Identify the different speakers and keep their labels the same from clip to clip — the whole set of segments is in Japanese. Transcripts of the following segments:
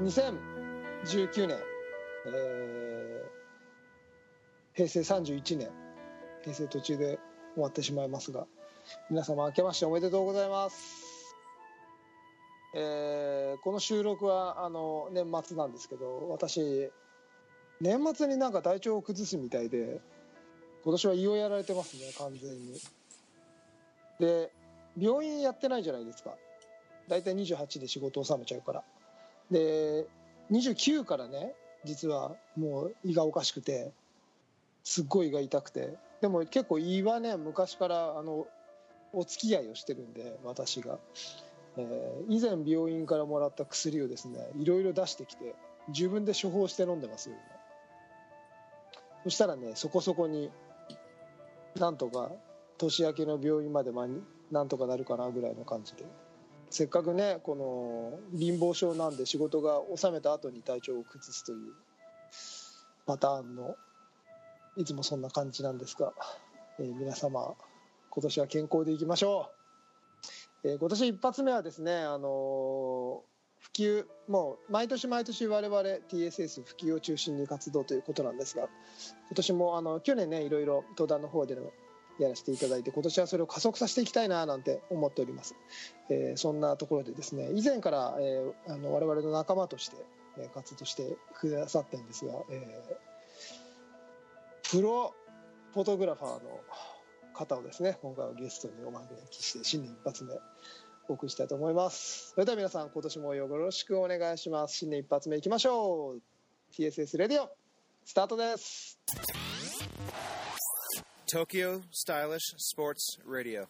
Speaker 1: 2019年、えー平成31年平成途中で終わってしまいますが皆様明けましておめでとうございます、えーこの収録はあの年末なんですけど私年末になんか体調を崩すみたいで今年は胃をやられてますね完全に。で病院やってないじゃないですか。大体28で仕事を収めちゃうから。で29からね実はもう胃がおかしくてすっごい胃が痛くて。でも結構胃はね昔からあのお付き合いをしてるんで私が、えー以前病院からもらった薬をですねいろいろ出してきて自分で処方して飲んでますよ今。そしたらねそこそこになんとか年明けの病院まで間になんとかなるかなぐらいの感じで。せっかくねこの貧乏症なんで仕事が収めた後に体調を崩すというパターンのいつもそんな感じなんですが、えー皆様今年は健康でいきましょう、えー今年一発目はですねあのー普及もう毎年毎年我々 TSS 普及を中心に活動ということなんですが今年もあの去年ねいろいろ登壇の方でのやらせていただいて今年はそれを加速させていきたいななんて思っております、えーそんなところでですね以前から、えーあの我々の仲間として、活動してくださってんですが、えープロフォトグラファーの方をですね今回はゲストにお招きして新年一発目お送りしたいと思います。それでは皆さん今年もよろしくお願いします。新年一発目いきましょう。TSS レディオスタートです。
Speaker 2: Tokyo Stylish Sports Radio.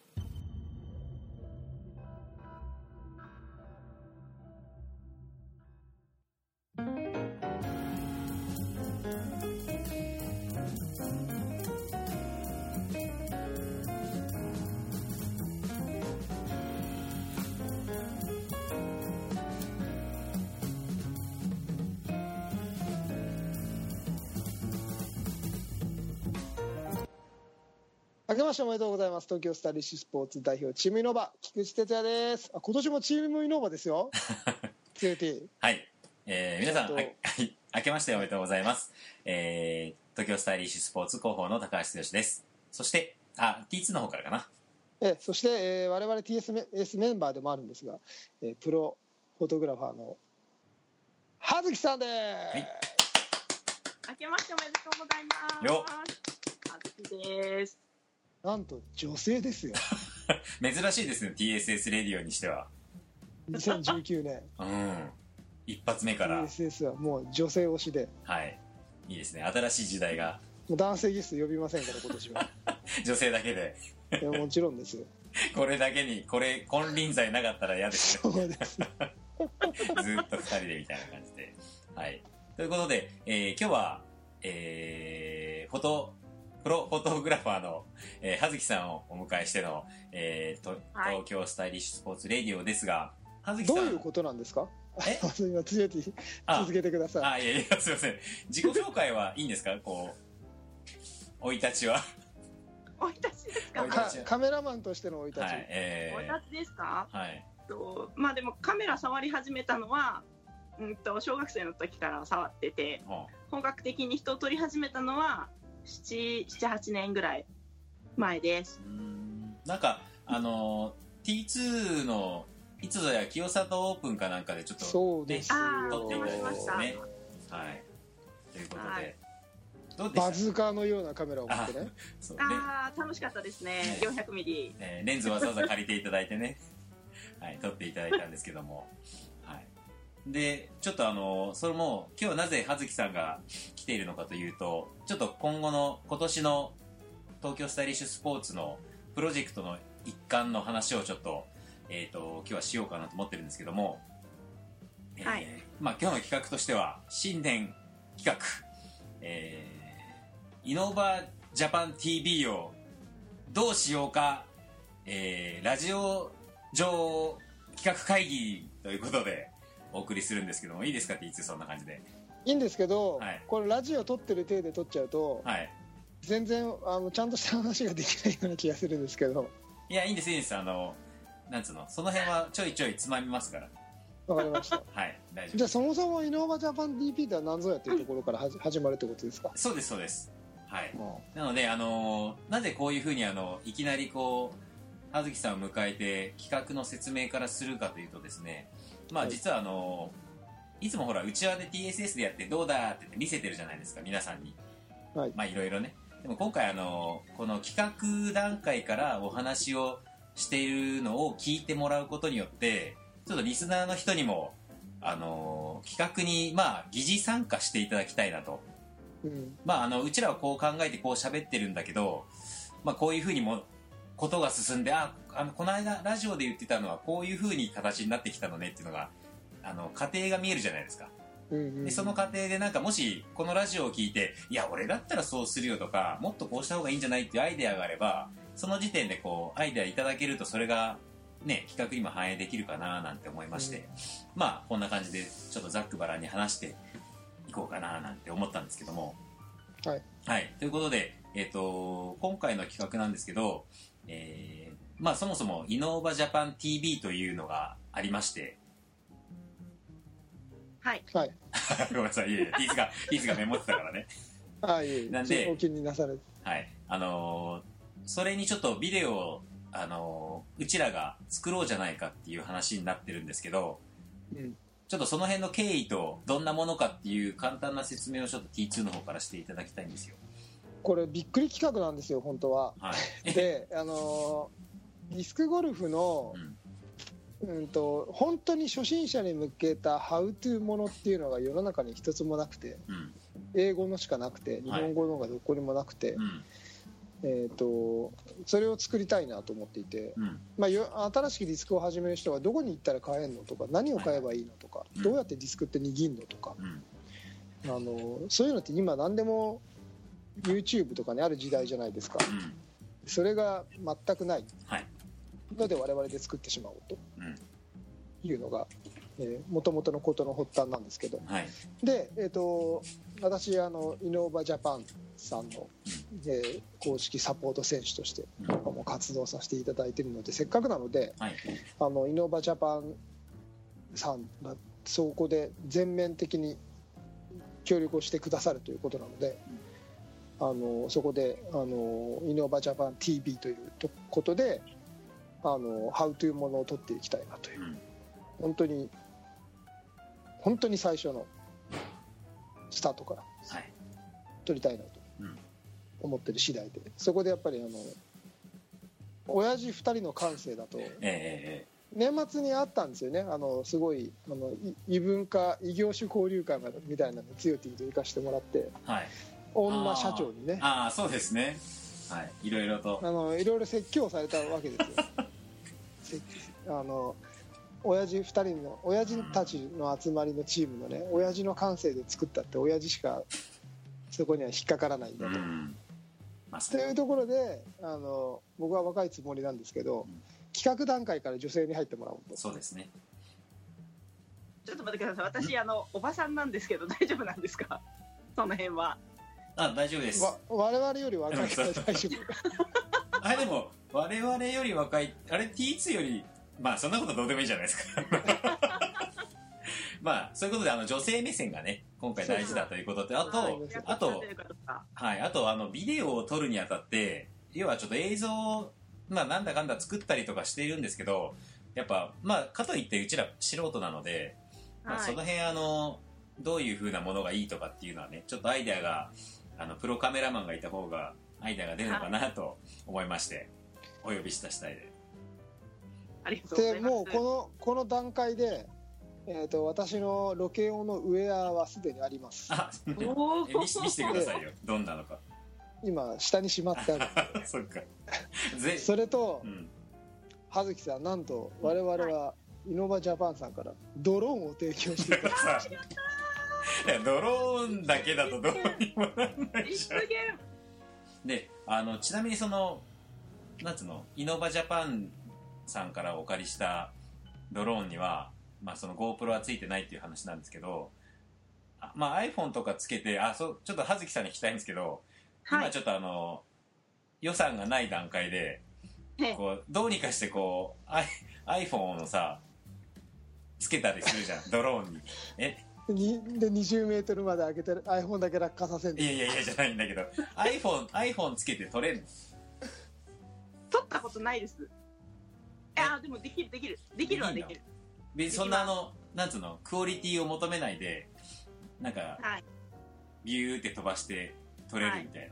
Speaker 1: 明けましておめでとうございます東京スタイリッシュスポーツ代表チームイノバ菊池哲也ですあ今年もチームイノバですよ
Speaker 3: はい。えー、皆さん、
Speaker 1: えっと
Speaker 3: はい、はい明けましておめでとうございます。えー、東京スタイリッシュスポーツ広報の高橋剛です。そして、あ、T2 の方からかな。
Speaker 1: えそして、えー我々 TSS メンバーでもあるんですが、えープロフォトグラファーの葉月さんです、
Speaker 3: い
Speaker 4: 明けましておめでとうございます。
Speaker 3: よ
Speaker 4: あずきです。
Speaker 1: なんと女性ですよ
Speaker 3: 珍しいですね、TSS レディオにしては。
Speaker 1: 2019年
Speaker 3: うん。一発目から、
Speaker 1: TSS はもう女性推しで
Speaker 3: はい。いいですね。新しい時代が、
Speaker 1: もう男性ゲスト呼びませんから今年は
Speaker 3: 女性だけで、
Speaker 1: いやもちろんですよ
Speaker 3: これだけに、これ、金輪際なかったら嫌ですよ。
Speaker 1: そうです
Speaker 3: ずーっと二人でみたいな感じで。はい。ということで、えー今日は、えー、フォト、プロフォトグラファーの、えー、葉月さんをお迎えしての、えー、と
Speaker 4: はい
Speaker 3: 東京スタイリッシュスポーツレディオですが、葉月さん。
Speaker 1: どういうことなんですか？
Speaker 3: え？
Speaker 1: あすみません強い
Speaker 3: あ
Speaker 1: 続けてください
Speaker 3: あ、いやいや、すいません。自己紹介はいいんですか？こう、生い立ちは？
Speaker 4: おいたちですか？
Speaker 1: カメラマンとしての生い立ち、
Speaker 3: はい、え
Speaker 4: おいたちですか？
Speaker 3: ー、はい。
Speaker 4: と、まあ、でも、カメラ触り始めたのは。うんと、小学生の時から触ってて、
Speaker 3: ほ
Speaker 4: 本格的に人を撮り始めたのは。七、七八年ぐらい。前です。
Speaker 3: ううーんなんか、あのー、T2 の、いつぞや清里オープンかなんかでちょっと、
Speaker 1: そうですよ
Speaker 4: あ
Speaker 3: 撮っていただいてます
Speaker 4: あ
Speaker 3: ね。はい。ということで、
Speaker 4: はい
Speaker 1: バズーカのようなカメラを持ってね
Speaker 3: そうね
Speaker 4: ああ、楽しかったですね
Speaker 3: ね。
Speaker 4: 四百ミリ。
Speaker 3: えーレンズわざわざ借りていただいてね、はい、撮っていただいたんですけども、はい。で、ちょっとあの、それも、今日なぜ葉月さんが来ているのかというと、ちょっと今後の、今年の東京スタイリッシュスポーツのプロジェクトの一環の話をちょっと、えっ、と、今日はしようかなと思ってるんですけども、えー
Speaker 4: はい。
Speaker 3: まあ今日の企画としては、新年企画、えー、イノバジャパン TV をどうしようか、えー、ラジオ上企画会議ということでお送りするんですけども、いいですかっていつそんな感じで。
Speaker 1: いいんですけど、
Speaker 3: はい。
Speaker 1: これラジオ撮ってる体で撮っちゃうと、
Speaker 3: はい。
Speaker 1: 全然あのちゃんとした話ができないような気がするんですけど。
Speaker 3: いや、いいんです、いいんです。あの、なんつうの、その辺はちょいちょいつまみますから。
Speaker 1: わかりました。
Speaker 3: はい大丈夫
Speaker 1: じゃあそもそもイノーバジャパン DP とは何ぞやっていうところからはじ始まるってことですか、
Speaker 3: そうですそうです。はい。
Speaker 1: も
Speaker 3: なのであのーなぜこういうふうにあのいきなりこう葉月さんを迎えて企画の説明からするかというとですねまあ
Speaker 1: はい。
Speaker 3: 実はあのーいつもほらうちわで TSS でやってどうだって見せてるじゃないですか皆さんに。
Speaker 1: はい。
Speaker 3: まあいろいろね。でも今回あのこの企画段階からお話をしているのを聞いてもらうことによってちょっとリスナーの人にもあの企画にまあ疑似参加していただきたいなと。
Speaker 1: う、うん、
Speaker 3: まああのうちらはこう考えてこう喋ってるんだけどまあこういうふうにもことが進んでああのこの間ラジオで言ってたのはこういうふうに形になってきたのねっていうのがあの過程が見えるじゃないですか。
Speaker 1: うんうん
Speaker 3: でその過程でなんかもしこのラジオを聞いていや俺だったらそうするよとかもっとこうした方がいいんじゃないっていうアイデアがあればその時点でこうアイデアいただけるとそれがね企画にも反映できるかななんて思いまして、まあこんな感じでちょっとざっくばらんに話していこうかななんて思ったんですけども。
Speaker 1: はい、
Speaker 3: はい、ということで、えっと今回の企画なんですけど、えーまあそもそもイノーバジャパン TV というのがありまして。
Speaker 4: はい。
Speaker 1: はい。
Speaker 3: ごめんなさい。いえいえティースがティースがメモってたからね。
Speaker 1: あい。えいえ
Speaker 3: なんで
Speaker 1: お気になされて
Speaker 3: はい。あのーそれにちょっとビデオを、あのーうちらが作ろうじゃないかっていう話になってるんですけど、
Speaker 1: うん。
Speaker 3: ちょっとその辺の経緯とどんなものかっていう簡単な説明をちょっと T2 の方からしていただきたいんですよ。
Speaker 1: これびっくり企画なんですよ本当は
Speaker 3: はい。
Speaker 1: であのーディスクゴルフの
Speaker 3: う、ん。
Speaker 1: うん、と本当に初心者に向けたハウトゥーものっていうのが世の中に一つもなくて
Speaker 3: うん。
Speaker 1: 英語のしかなくて日本語のがどこにもなくて、
Speaker 3: うん。
Speaker 1: えー、とそれを作りたいなと思っていて、
Speaker 3: うん。
Speaker 1: まあ、よ新しくディスクを始める人がどこに行ったら買えるのとか何を買えばいいのとか、
Speaker 3: うん
Speaker 1: どうやってディスクって握るのとか、
Speaker 3: うん。
Speaker 1: あのそういうのって今何でも YouTube とかにある時代じゃないですか
Speaker 3: うん。
Speaker 1: それが全くない
Speaker 3: はい。
Speaker 1: ので我々で作ってしまおうと
Speaker 3: うん。
Speaker 1: いうのがもともとのことの発端なんですけど
Speaker 3: はい。
Speaker 1: で、えー、と私あのイノーバジャパンさんの、えー公式サポート選手として
Speaker 3: うん。
Speaker 1: もう活動させていただいているのでせっかくなので
Speaker 3: はい。
Speaker 1: あのイノーバジャパンさんがそこで全面的に協力をしてくださるということなので、あのそこであのイノーバジャパン TV ということであのハウというものを取っていきたいなという
Speaker 3: うん。
Speaker 1: 本当に本当に最初のスタートから
Speaker 3: はい。
Speaker 1: 取りたいなと
Speaker 3: うん
Speaker 1: 思ってる次第でそこでやっぱりあの親父2人の感性だと
Speaker 3: えええ
Speaker 1: 年末にあったんですよねあのすごいあのい異文化異業種交流会みたいなの強いティと行かしてもらって
Speaker 3: えはい。
Speaker 1: 女社長にね
Speaker 3: ああ、そうですね。はい。いろいろと。
Speaker 1: あのいろいろ説教されたわけですよ 説あの親父2人の親父たちの集まりのチームのね親父の感性で作ったって親父しかそこには引っかからないんだと。
Speaker 3: うん。まあ、そ
Speaker 1: というところであの僕は若いつもりなんですけど
Speaker 3: ん
Speaker 1: 企画段階から女性に入ってもらおうと
Speaker 3: そうですね。
Speaker 4: ちょっと待ってください。私、あの、おばさんなんですけど、大丈夫なんですか？その辺は。
Speaker 3: あ、大丈夫です。
Speaker 1: わ 我々より若いから大丈夫。
Speaker 3: あでも我々より若いあれ T2 よりまあそんなことどうでもいいじゃないですか。まあそういうことであの女性目線がね今回大事だということであと
Speaker 1: はい
Speaker 3: あとはいあとあのビデオを撮るにあたって要はちょっと映像まあなんだかんだ作ったりとかしているんですけどやっぱまあかといってうちら素人なので、まあ、
Speaker 4: はい。
Speaker 3: その辺あのどういう風なものがいいとかっていうのはねちょっとアイデアがあのプロカメラマンがいた方がアイデアが出るのかなと思いまして、お呼びした次第で。
Speaker 4: ありがとうござ
Speaker 1: で
Speaker 4: います。
Speaker 1: もうこのこの段階で、えー、と私のロケ用のウェアはすでにあります。
Speaker 3: あ見し見せてくださいよ。どんなのか。
Speaker 1: 今下にしまってある
Speaker 3: そっか。ぜ
Speaker 1: それと
Speaker 3: うん。
Speaker 1: 葉月さんなんと我々はイノバジャパンさんからドローンを提供していただきました
Speaker 3: い。や ドローンだけだとどうにもなんないじ
Speaker 4: 実
Speaker 3: ゃん
Speaker 4: 現
Speaker 3: であのちなみにそのなんつうのイノバジャパンさんからお借りしたドローンには、まあ、その GoPro はついてないっていう話なんですけどあまあ iPhone とかつけてあそうちょっと葉月さんに聞きたいんですけど、
Speaker 4: はい。
Speaker 3: 今ちょっとあの予算がない段階で
Speaker 4: ええ。
Speaker 3: こうどうにかしてこう iPhone のさつけたりするじゃんドローンに。え
Speaker 1: にで20メートルまで上げて iPhone だけ落下させんの。
Speaker 3: いやいやいやじゃないんだけど。iPhone, iPhone つけて撮れるの。
Speaker 4: 撮ったことないです。あーでもできるできる。できるはできる。
Speaker 3: 別にそんなあのなんつうの？クオリティを求めないでなんか
Speaker 4: はい。
Speaker 3: ビューって飛ばして撮れるみたい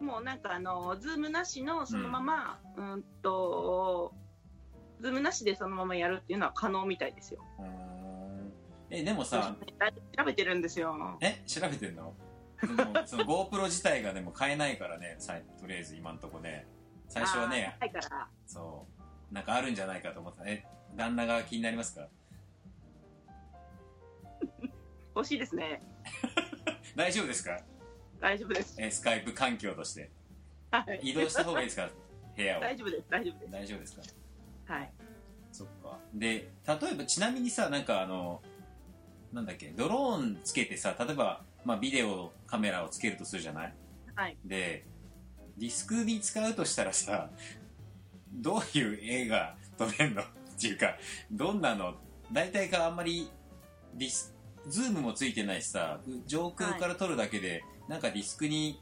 Speaker 3: な、
Speaker 4: もうなんかあのズームなしのそのまま、うん、とズームなしでそのままやるっていうのは可能みたいですよ。
Speaker 3: うーんえでもさ
Speaker 4: 調べてるんですよ。
Speaker 3: え調べてんの？そのその GoPro 自体がでも買えないからねさとりあえず今んとこね。最初はねそう。なんかあるんじゃないかと思ってた。え旦那が気になりますか？
Speaker 4: 欲しいですね。
Speaker 3: 大丈夫ですか？
Speaker 4: 大丈夫です。
Speaker 3: えスカイプ環境として。
Speaker 4: はい。
Speaker 3: 移動した方がいいですか？部屋を。
Speaker 4: 大丈夫です大丈夫です。
Speaker 3: 大丈夫ですか？
Speaker 4: はい。
Speaker 3: そっか。で例えばちなみにさなんかあのなんだっけドローンつけてさ例えば、まあ、ビデオカメラをつけるとするじゃない？
Speaker 4: はい。
Speaker 3: でディスクに使うとしたらさどういう映画撮れんの？っていうかどんなの？大体があんまりディスズームもついてないしさ上空から撮るだけで、なんかディスクに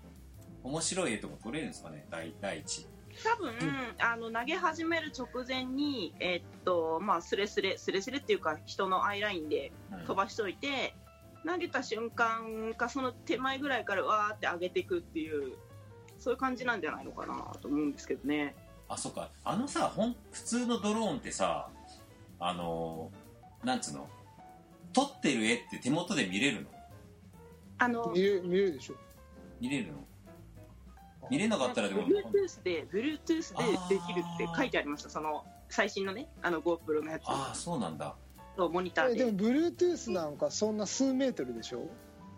Speaker 3: 面白い絵とか撮れるんですかね？第第一
Speaker 4: 多分、あの投げ始める直前にえーっとまあスレスレスレスレっていうか人のアイラインで
Speaker 3: うん
Speaker 4: 飛ばしといて、投げた瞬間かその手前ぐらいからわーって上げていくっていうそういう感じなんじゃないのかなと思うんですけどね。
Speaker 3: あそっか。あのさほん普通のドローンってさあのなんつうの？撮ってる絵って手元で見れるの？
Speaker 4: あの
Speaker 1: 見れる見れるでしょ。
Speaker 3: 見れるの？見れなかったらでも。
Speaker 4: Bluetooth で Bluetooth でできるって書いてありました。その最新のねあの GoPro のやつ。
Speaker 3: ああそうなんだ。
Speaker 4: とモニターで。
Speaker 1: えでも Bluetooth なんかそんな数メートルでしょ？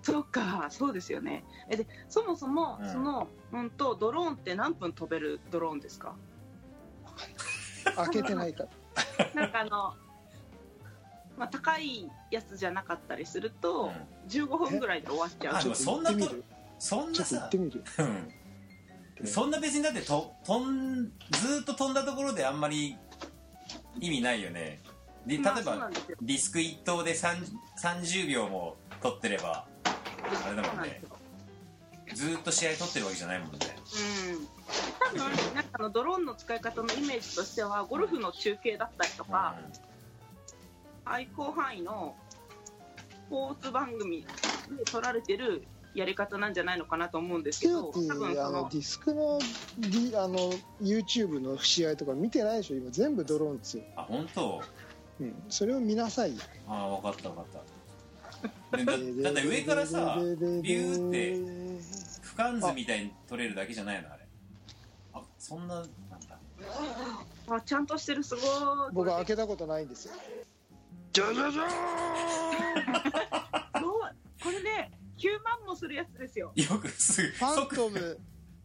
Speaker 4: そうかそうですよね。えでそもそも、
Speaker 3: うん。
Speaker 4: その本当ドローンって何分飛べるドローンですか？
Speaker 1: 開けてないから。
Speaker 4: なんかあのまあ高いやつじゃなかったりすると、
Speaker 3: うん。
Speaker 4: 15分ぐらいで終わっちゃう。
Speaker 3: あでもそんなと
Speaker 1: ちょっと行ってみる。
Speaker 3: そんな
Speaker 1: ちょっと行っ
Speaker 3: さ
Speaker 1: てみる。
Speaker 3: うんそんな別にだってと飛んずーっと飛んだところであんまり意味ないよね。で例えば
Speaker 4: んですよ。
Speaker 3: ディスク一投で3 30秒も撮ってればあれだもんね。ずーっと試合撮ってるわけじゃないもんね。
Speaker 4: うん。多分なんかあのドローンの使い方のイメージとしてはゴルフの中継だったりとか、愛好範囲のスポーツ番組で撮られてるやり方なんじゃないのかなと思うんですけ
Speaker 1: ケ
Speaker 4: ど多分その
Speaker 1: ィあのディスクのディあの YouTube の試合とか見てないでしょ今。全部ドローンですよ、
Speaker 3: あ本当？
Speaker 1: うん、それを見なさい。よ
Speaker 3: ああ分かった分かった。でだだって上からさビューって俯瞰図みたいに撮れるだけじゃないのあれ。あそんななんだ。
Speaker 4: あちゃんとしてるすごい。
Speaker 1: 僕は開けたことないんですよ。じゃじゃじゃ
Speaker 4: すごいこれね9万もするやつですよ。
Speaker 3: よくすぐ
Speaker 1: ファン
Speaker 3: 即
Speaker 1: トム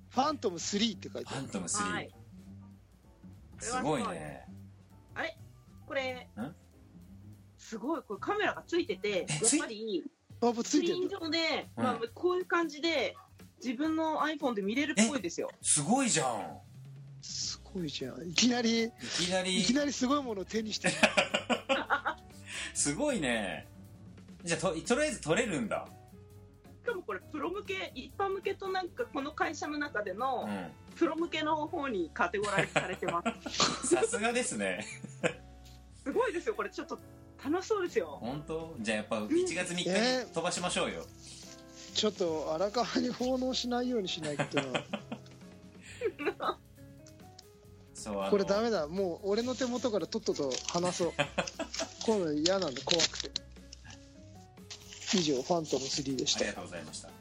Speaker 1: ファントム3って書いてある。
Speaker 3: ファントム3、
Speaker 4: はい。
Speaker 3: すごいね。
Speaker 4: あれ？これ
Speaker 3: ん？
Speaker 4: すごい。これカメラがついててやっぱり
Speaker 1: あもうつ
Speaker 4: スクリーン上で、
Speaker 3: うん。
Speaker 4: まあ、こういう感じで自分の iPhone で見れるっぽいですよ。
Speaker 3: すごいじゃん。
Speaker 1: すごいじゃん。いきなり
Speaker 3: いきないり
Speaker 1: きなりすごいものを手にしてる。
Speaker 3: すごいね。じゃあととりあえず撮れるんだ。
Speaker 4: しかもこれプロ向け一般向けとなんかこの会社の中で
Speaker 3: う
Speaker 4: の
Speaker 3: ん。
Speaker 4: プロ向けの方にカテゴライズされてます。
Speaker 3: さすがですね。
Speaker 4: すごいですよこれ。ちょっと楽しそうですよ。
Speaker 3: 本当？じゃあやっぱ1月3日に
Speaker 1: えー
Speaker 3: 飛ばしましょうよ、
Speaker 1: ちょっと荒川に奉納しないようにしないと。
Speaker 3: そうあの。
Speaker 1: これダメだ。もう俺の手元からとっとと離そう。今度嫌なんで怖くて以上ファントム3でした。
Speaker 3: ありがとうございました。と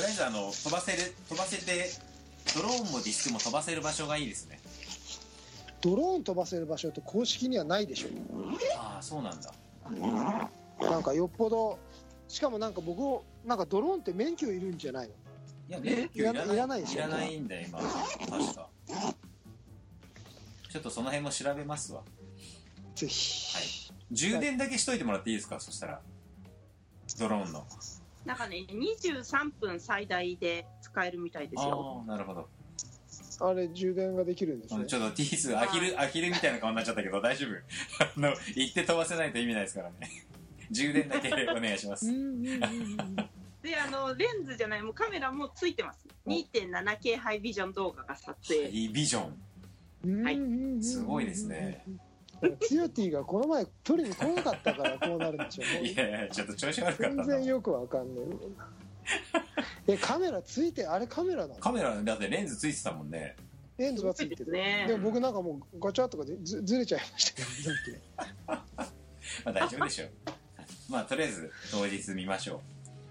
Speaker 3: りあえずあの飛ばせる飛ばせてドローンもディスクも飛ばせる場所がいいですね。
Speaker 1: ドローン飛ばせる場所って公式にはないでしょ。
Speaker 3: ああそうなんだ。
Speaker 1: なんかよっぽどしかもなんか僕なんかドローンって免許いるんじゃないの？
Speaker 3: いや免許いらない。
Speaker 1: いらないでしょ。
Speaker 3: いらないんだよ今。確か。ちょっとその辺も調べますわ。
Speaker 1: ぜひ、
Speaker 3: はい。充電だけしといてもらっていいですか？そしたらドローンの。
Speaker 4: なんかね23分最大で使えるみたいですよ。
Speaker 3: ああなるほど。
Speaker 1: あれ充電ができるんですね。
Speaker 3: ちょっと T2 アヒルアヒルみたいな顔になっちゃったけど大丈夫。あの行って飛ばせないと意味ないですからね。充電だけお願いします。
Speaker 4: であのレンズじゃないもうカメラもついてます。2.7K ハイビジョン動画が撮影、
Speaker 3: いいビジョン。
Speaker 4: はい。
Speaker 3: すごいですね
Speaker 1: ツヨティがこの前取りに来なかったからこうなるんでしょうね。
Speaker 3: いやいやちょっと調子悪かった
Speaker 1: 全然よくわかんない えカメラついてあれカメラなの？
Speaker 3: カメラだってレンズついてたもんね。
Speaker 1: レンズはついてる。
Speaker 4: すごいですね。
Speaker 1: でも僕なんかもうガチャとかでずずれちゃいましたけど
Speaker 3: まあ大丈夫でしょう。まあとりあえず当日見ましょ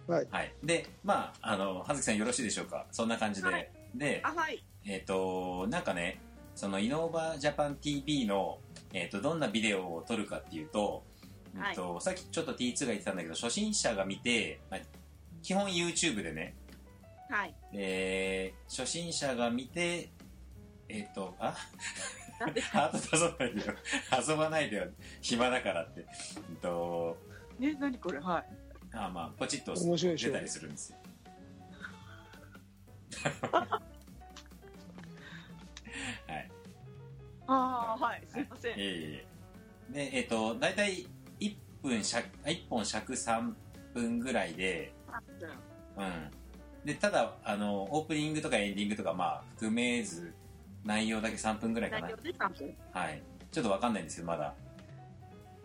Speaker 1: はい。う
Speaker 3: はい。でまああの葉月さんよろしいでしょうか？そんな感じで、
Speaker 4: はい。
Speaker 3: で
Speaker 4: あはい。
Speaker 3: えっ、となんかねそのイノーバージャパン TV の、えー、とどんなビデオを撮るかっていうと,、
Speaker 4: はい。
Speaker 3: えっとさっきちょっと T2 が言ってたんだけど初心者が見て、まあ、基本 YouTube でね
Speaker 4: はい。
Speaker 3: えー初心者が見てえっ、とあ？ハート出さないでよ。遊ばないでよ。暇だからって。えっと
Speaker 4: え何これ？はい。
Speaker 3: あまあポチッと出たりするんですよ
Speaker 4: ああはい。すいません、
Speaker 3: いえいえでえっ、と大体1分尺1本尺3分ぐらいで。うん。でただあのオープニングとかエンディングとかまあ含めず内容だけ3分ぐらいかな。
Speaker 4: 内容で3分。
Speaker 3: はい。ちょっとわかんないんですけどまだ。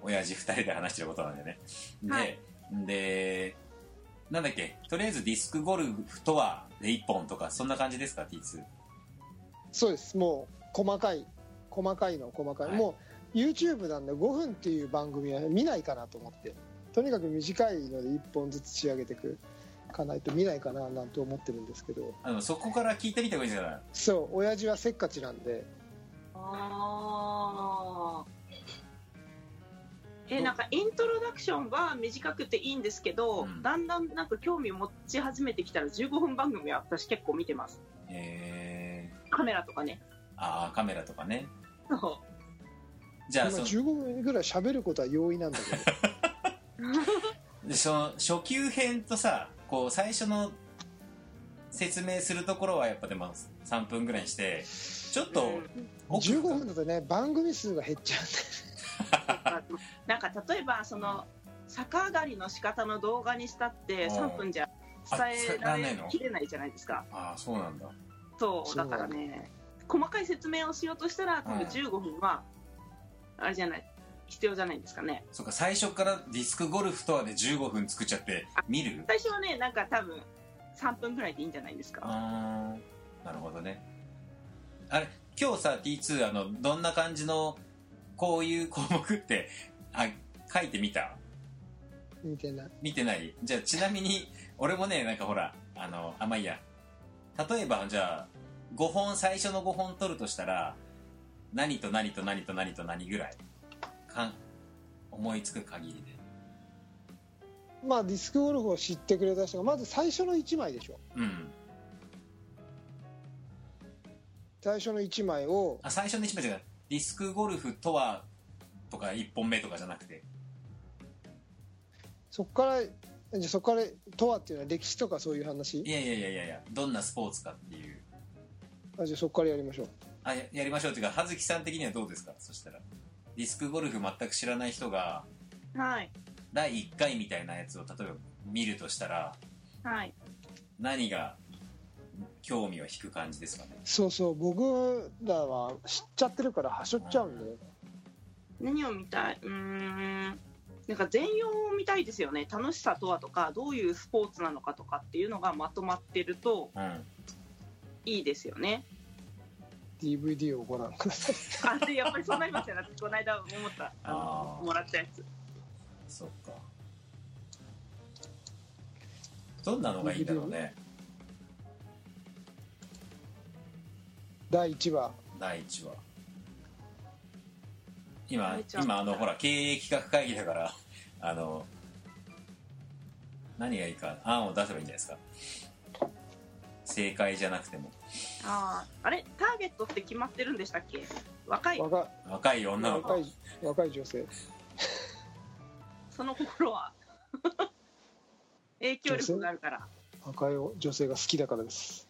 Speaker 3: 親父2人で話してることなんでね。で、
Speaker 4: はい。
Speaker 3: でなんだっけ。とりあえずディスクゴルフとはで1本とかそんな感じですか T2
Speaker 1: そうです。もう細かい細かいの細かい、
Speaker 3: はい。
Speaker 1: もう YouTube なんで5分っていう番組は見ないかなと思って。とにかく短いので1本ずつ仕上げていくかないと見ないかななんて思ってるんですけど。
Speaker 3: あのそこから聞いてみた方がいいんじゃない
Speaker 1: そう親父はせっかちなんで。
Speaker 4: ああえなんかイントロダクションは短くていいんですけど、
Speaker 3: うん。
Speaker 4: だんだんなんか興味持ち始めてきたら15分番組は私結構見てます。
Speaker 3: え
Speaker 4: カメラとかね。
Speaker 3: ー、ああカメラとかね じゃあそ
Speaker 1: 15分ぐらい喋ることは容易なんだけど。
Speaker 3: でその初級編とさこう最初の説明するところはやっぱでも3分ぐらいにしてちょっ
Speaker 4: う、
Speaker 3: と
Speaker 4: うん。
Speaker 3: 奥
Speaker 1: 15分だとね番組数が減っちゃうん
Speaker 4: なんか例えばその逆上がりの仕方の動画にしたって
Speaker 3: うん。
Speaker 4: 3分じゃ伝えられきれないじゃないですか。
Speaker 3: ああそうなんだ。
Speaker 1: そう
Speaker 4: だからね細かい説明をしようとしたら多分
Speaker 3: うん
Speaker 4: 15分はあれじゃない必要じゃないですかね。
Speaker 3: そうか最初からディスクゴルフとはで15分作っちゃって見る？
Speaker 4: 最初はねなんか多分3分ぐらいでいいんじゃないですか。
Speaker 3: あーなるほどね。あれ今日さ T2 あのどんな感じのこういう項目ってあ書いてみた？
Speaker 1: みたい。な
Speaker 3: 見てない？じゃあちなみに俺もねなんかほらあのあまあいいや。例えばじゃあ5本最初の5本取るとしたら何と何と何と何と何ぐらいかん思いつく限りで。
Speaker 1: まあディスクゴルフを知ってくれた人がまず最初の1枚でしょ。
Speaker 3: うん。
Speaker 1: 最初の1枚を。
Speaker 3: あ最初の一枚じゃディスクゴルフとはとか1本目とかじゃなくて。
Speaker 1: そこからじゃあそこからとはっていうのは歴史とかそういう話？
Speaker 3: いやいやいやいやどんなスポーツかっていう
Speaker 1: あじゃあそこからやりましょう。
Speaker 3: あややりましょう。っていうか葉月さん的にはどうですか？そしたら。ディスクゴルフ全く知らない人が
Speaker 4: はい。
Speaker 3: 第1回みたいなやつを例えば見るとしたら
Speaker 4: はい。
Speaker 3: 何が興味を引く感じですかね？
Speaker 1: そうそう。僕らは知っちゃってるからはしょっちゃうんで
Speaker 4: 何を見たい？うーん。なんか全容を見たいですよね。楽しさとはとかどういうスポーツなのかとかっていうのがまとまってると
Speaker 3: うん
Speaker 4: いいですよね。
Speaker 1: DVD をご覧ください。
Speaker 4: あでやっぱりそうなりますよね私この間思った。あのもらったやつ。
Speaker 3: そっか。どんなのがいいんだろうね。
Speaker 1: 第1話。
Speaker 3: 第1話。今今あのほら経営企画会議だからあの何がいいか案を出せばいいんじゃないですか正解じゃなくても。
Speaker 4: あああれ？ターゲットって決まってるんでしたっけ？若い。
Speaker 1: 若
Speaker 3: 若い女の子。
Speaker 1: 若い若い女性。
Speaker 4: その心は。影響力があるから。
Speaker 1: 若い女性が好きだからです。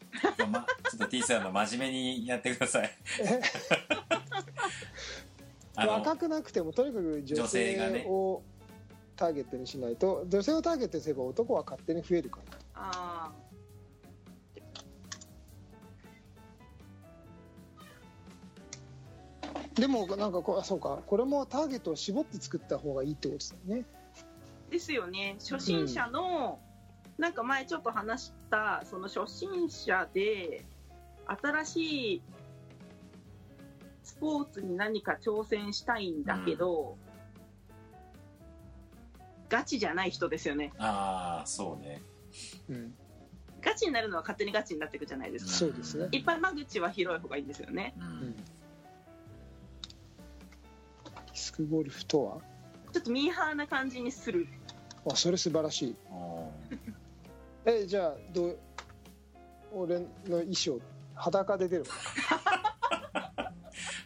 Speaker 3: ま、ちょっと T さんの真面目にやってください。
Speaker 1: 若くなくてもとにかく女
Speaker 3: 女性がね。
Speaker 1: 性をターゲットにしないと女性をターゲットにすれば男は勝手に増えるから。
Speaker 4: あ
Speaker 1: でもなんかこうあそうか。これもターゲットを絞って作った方がいいってことですよね。
Speaker 4: ーですよね。初心者の、なんか前ちょっと話したその初心者で新しいスポーツに何か挑戦したいんだけど、ガチじゃない人ですよね。
Speaker 3: ああそうね。
Speaker 1: うん。
Speaker 4: ガチになるのは勝手にガチになっていくじゃないですか、
Speaker 1: そうですね。
Speaker 4: いっぱい間口は広い方がいいんですよね。
Speaker 3: う
Speaker 1: うんスクゴルフとは
Speaker 4: ちょっとミーハーな感じにする
Speaker 1: あそれ素晴らしいえじゃあどう俺の衣装裸で出る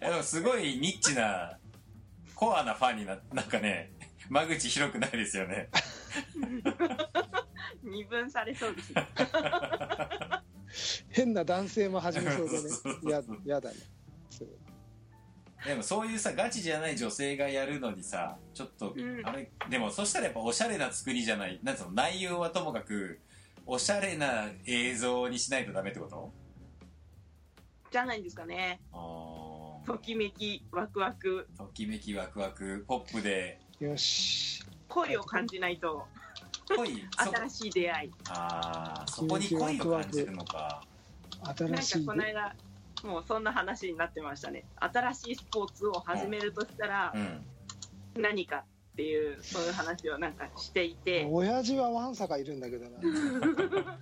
Speaker 3: でもすごいニッチなコアなファンにななんかね間口広くないですよね
Speaker 4: 二分されそうです
Speaker 1: 変な男性も始めそうでねややだねそう
Speaker 3: でもそういうさガチじゃない女性がやるのにさちょっと、
Speaker 4: うん。
Speaker 3: あれでもそしたらやっぱおしゃれな作りじゃないなんつうの内容はともかくおしゃれな映像にしないとダメってこと？
Speaker 4: じゃないんですかね。
Speaker 3: あー。
Speaker 4: ときめきワクワク。
Speaker 3: ときめきワクワクポップで。
Speaker 1: よし。
Speaker 4: 恋を感じないと。
Speaker 3: 恋そ
Speaker 4: 新しい出会い。
Speaker 3: あーそこに恋を感じるのか。
Speaker 4: なん
Speaker 1: 新
Speaker 4: か
Speaker 1: しい。
Speaker 4: この間もうそんな話になってましたね。新しいスポーツを始めるとしたら
Speaker 3: うん。
Speaker 4: 何かっていうそういう話をなんかしていて。
Speaker 1: 親父はワンサがいるんだけどな。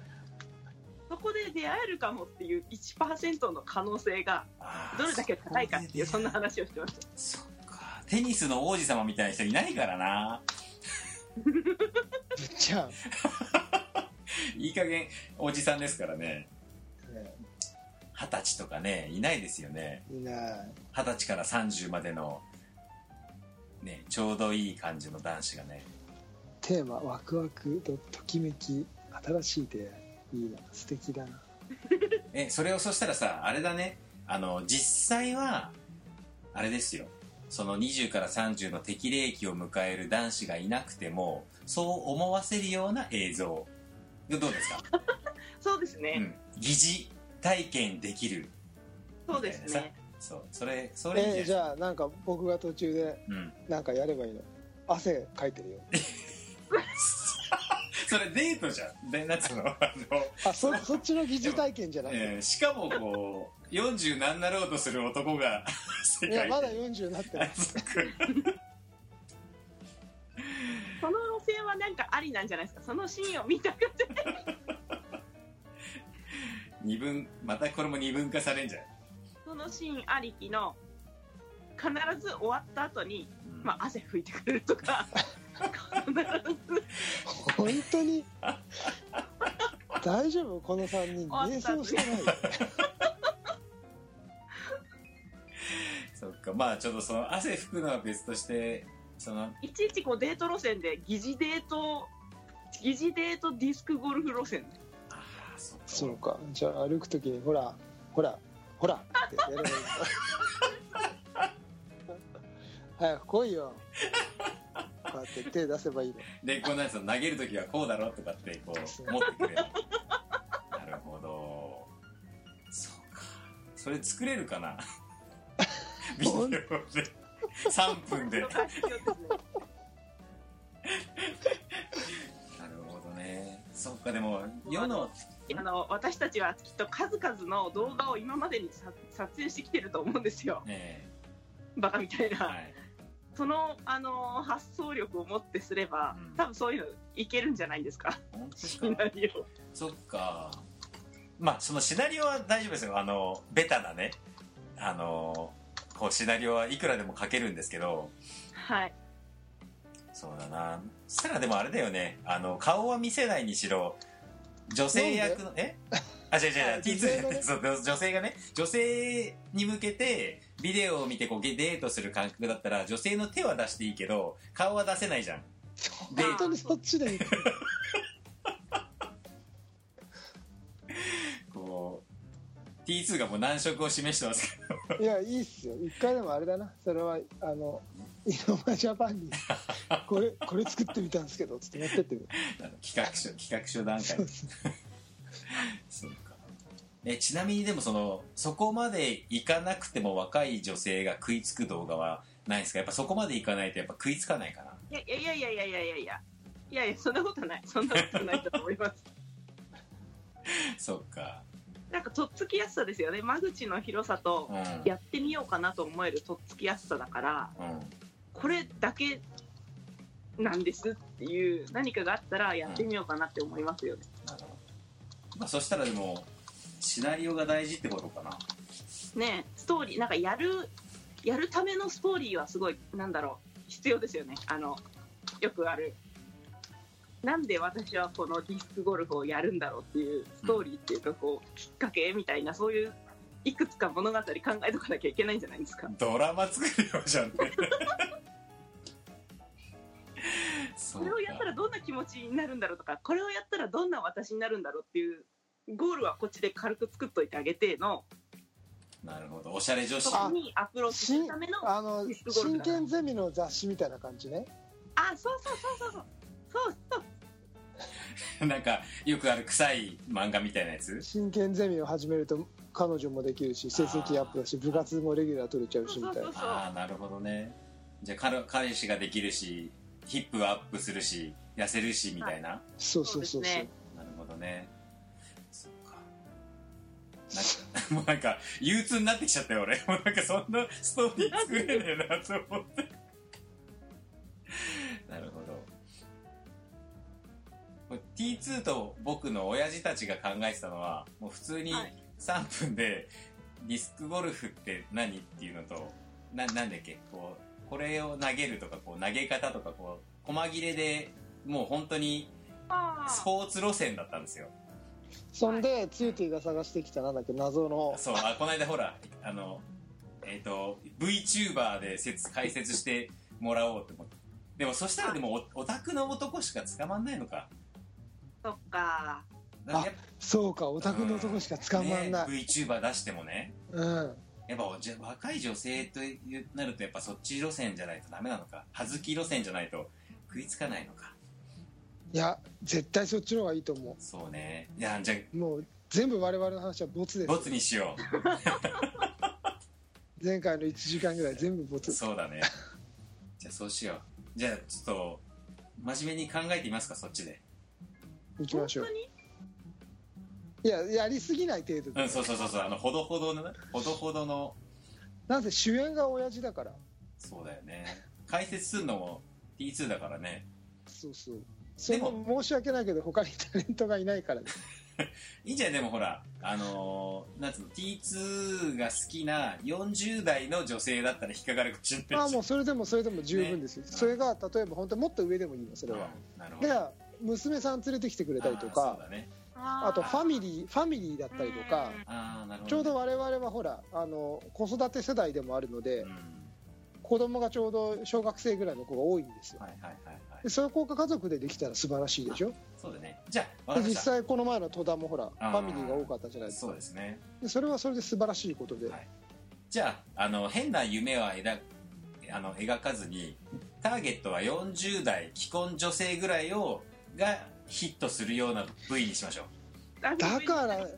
Speaker 4: そこで出会えるかもっていう1%の可能性がどれだけ高いかっていうそんな話をしてました。
Speaker 3: そっか。テニスの王子様みたいな人いないからな。
Speaker 1: じゃ
Speaker 3: いい加減おじさんですからね。
Speaker 1: あ、ね
Speaker 3: 二十歳とかねいないですよね。
Speaker 1: いない。
Speaker 3: 二十歳から30までのねちょうどいい感じの男子がね。
Speaker 1: テーマワクワクとときめき新しい出会い。いいな素敵だな。
Speaker 3: えそれをそしたらさあれだね。あの実際はあれですよ。その20から30の適齢期を迎える男子がいなくてもそう思わせるような映像。どうですか、
Speaker 4: そうですね、
Speaker 3: うん、疑似体験できる。
Speaker 4: そうですね。
Speaker 3: そうそれそれいい
Speaker 1: えーじ
Speaker 3: じゃ
Speaker 1: あなんか僕が途中で
Speaker 3: うん、
Speaker 1: なんかやればいいの？汗かいてるよ。
Speaker 3: それデートじゃん。でなんつうの？あの
Speaker 1: あそそっちの疑似体験じゃない、
Speaker 3: えーしかもこう40何なろうとする男が世界
Speaker 1: いやまだ40になってない。
Speaker 3: そ
Speaker 4: の路線はなんかありなんじゃないですか？そのシーンを見たくて
Speaker 3: 二分またこれも二分化されんじゃん、
Speaker 4: そのシーンありきの必ず終わった後に、
Speaker 3: うん。
Speaker 4: まあ、汗拭いてくれるとか。必ず
Speaker 1: 本当に？大丈夫？この3人。瞑想してない
Speaker 3: そっか。まあちょっとその汗拭くのは別としてその
Speaker 4: いちいちこうデート路線で疑似デート疑似デートディスクゴルフ路線
Speaker 3: そ
Speaker 1: うか。じゃあ歩く時にほらほらほらってやればいいの。早く来いよ。こうやって手出せばいいの。
Speaker 3: でこうなんつうの投げる時はこうだろとかってこう持ってくれる。なるほど。そうか。それ作れるかな。ビデオで。3分で。なるほどね。そっかでも世の
Speaker 4: あの私たちはきっと数々の動画を今までにさ撮影してきてると思うんですよ。
Speaker 3: え
Speaker 4: バカみたいな、
Speaker 3: えはい。
Speaker 4: その、あの発想力をもってすれば、
Speaker 3: うん。
Speaker 4: 多分そういうのいけるんじゃないですか。シ
Speaker 3: か？
Speaker 4: ナリオ。
Speaker 3: そっか。まあそのシナリオは大丈夫ですよ。あのベタなね。あのこうシナリオはいくらでも書けるんですけど。
Speaker 4: はい。
Speaker 3: そうだな。そしたらでもあれだよね。あの顔は見せないにしろ女性役のえ？あ違う違う違う。
Speaker 1: あ
Speaker 3: T2 じゃ
Speaker 1: 女性のね。
Speaker 3: な いそう女性がね女性に向けてビデオを見てこうデートする感覚だったら女性の手は出していいけど顔は出せないじゃん。で
Speaker 1: 本当にそっちでいい。
Speaker 3: こ T2 がもう難色を示してますけど。
Speaker 1: いやいいっすよ。一回でもあれだな。それはあのイノマジャパンにこれこれ作ってみたんですけどつって持ってって。る
Speaker 3: 企画書企画書段階。でそう。か。えちなみにでもそのそこまでいかなくても若い女性が食いつく動画はないですか？やっぱそこまでいかないとやっぱ食いつかないかな。い
Speaker 4: やいやいやいやいやいやいや。いやいやそんなことない。そんなことないと思います。
Speaker 3: そっか。
Speaker 4: なんかとっつきやすさですよね。間口の広さと
Speaker 3: うん。
Speaker 4: やってみようかなと思えるとっつきやすさだから。
Speaker 3: うん
Speaker 4: これだけなんですっていう何かがあったらやってみようかなって思いますよね、
Speaker 3: なるほどまあそしたらでもシナリオが大事ってことかな。
Speaker 4: ねストーリーなんかやるやるためのストーリーはすごいなんだろう必要ですよね。あのよくある。なんで私はこのディスクゴルフをやるんだろうっていうストーリーっていうかこうきっかけみたいなそういういくつか物語考えとかなきゃいけないんじゃないですか。
Speaker 3: ドラマ作るようじゃんね。そ
Speaker 4: これをやったらどんな気持ちになるんだろうとかこれをやったらどんな私になるんだろうっていうゴールはこっちで軽く作っといてあげての。
Speaker 3: なるほど。おしゃれ女子。
Speaker 4: そこにアプローチする
Speaker 1: 新
Speaker 4: ための
Speaker 1: あの真剣ゼミの雑誌みたいな感じね。
Speaker 4: あそうそうそうそうそう。そうそう。
Speaker 3: なんかよくある臭い漫画みたいなやつ？
Speaker 1: 真剣ゼミを始めると彼女もできるし成績アップだし部活もレギュラー取れちゃうしみたいな。
Speaker 4: そうそうそう
Speaker 3: ああなるほどね。じゃあ彼彼氏ができるしヒップはアップするし痩せるしみたいな、
Speaker 1: そうそうそうそう。
Speaker 4: そう
Speaker 3: なるほどね。そっか。なんか もうなんか憂鬱になってきちゃったよ俺。もうなんかそんなストーリー作れねえなと思って。なるほど。これ T2 と僕の親父たちが考えてたのはもう普通に
Speaker 4: はい。
Speaker 3: 3分でディスクゴルフって何っていうのとななんだっけ？こうこれを投げるとかこう投げ方とかこう細切れでもう本当に
Speaker 4: あ
Speaker 3: スポーツ路線だったんですよ。
Speaker 1: そんでツーティーが探してきたなんだっけ謎の。
Speaker 3: そうあこの間ほらあのえっ、と VTuber で説解説してもらおうと思って。でもそしたらでもおオタクの男しか捕まんないのか。
Speaker 4: そっか。
Speaker 3: だからやっぱ
Speaker 1: そうかオタクのとこしか捕まんない、
Speaker 3: ね VTuber 出してもね。
Speaker 1: うん
Speaker 3: やっぱじゃ若い女性というなるとやっぱそっち路線じゃないとダメなのか葉月路線じゃないと食いつかないのか。
Speaker 1: いや絶対そっちの方がいいと思
Speaker 3: そうね。いやじゃ
Speaker 1: もう全部我々の話はボツです。
Speaker 3: ボツにしよ
Speaker 1: 前回の1時間ぐらい全部ボツ。
Speaker 3: うそうだね。じゃあそうしよう。じゃあちょっと真面目に考えてみますかそっちで。
Speaker 1: 行きましょう。
Speaker 4: 本当に？
Speaker 1: いややりすぎない程度で、
Speaker 3: うんそうそうそうそう。あのほどほどのね。ほどほどの。
Speaker 1: なんせ主演が親父だから。
Speaker 3: そうだよね。解説するのも T2 だからね。
Speaker 1: そうそう。そ
Speaker 3: も
Speaker 1: も。申し訳ないけど他にタレントがいないから。で す
Speaker 3: いいんじゃないでもほら。あのーなんつうの T2 が好きな40代の女性だったら引っかかるかもしれないし。
Speaker 1: ああもうそれでもそれでも十分ですよ、
Speaker 3: ね。
Speaker 1: それが例えば本当もっと上でもいいのそれは、
Speaker 3: うんなるほど。
Speaker 1: で娘さん連れてきてくれたりとか。
Speaker 3: そうだね
Speaker 1: あとファミリーファミリーだったりとかちょうど我々はほらあの子育て世代でもあるので、
Speaker 3: うん。
Speaker 1: 子供がちょうど小学生ぐらいの子が多いんですよ。
Speaker 3: はいはいはいはい。
Speaker 1: でそこが家族でできたら素晴らしいでしょ？
Speaker 3: そうだね。じゃあ
Speaker 1: で実際この前の戸田もほらファミリーが多かったじゃないですか。
Speaker 3: そうですね。
Speaker 1: でそれはそれで素晴らしいことで、
Speaker 3: はい。じゃああの変な夢は描あの描かずにターゲットは40代既婚女性ぐらいをがヒットするような部位にしましょう。
Speaker 4: だ
Speaker 1: だから
Speaker 3: ん？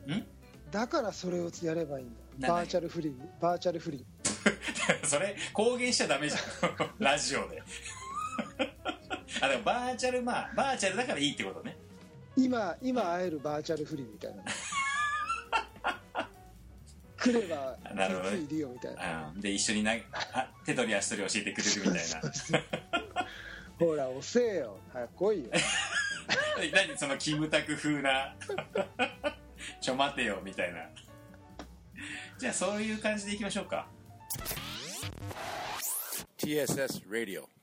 Speaker 1: だからそれをやればいいんだ
Speaker 3: な
Speaker 1: バーチャル不倫？バーチャル不倫？
Speaker 3: それ公言しちゃダメじゃん。ラジオで。あでもバーチャルまあバーチャルだからいいってことね。
Speaker 1: 今今会えるバーチャル不倫みたいな。来れば
Speaker 3: なるほどね。
Speaker 1: ついいるよみたいな。
Speaker 3: うん。で一緒になあ手取り足取り教えてくれるみたいな。
Speaker 1: ほら遅えよ。早く来いよ
Speaker 3: 何そのキムタク風な ちょ待てよみたいなじゃあそういう感じでいきましょうか
Speaker 2: TSS Radio.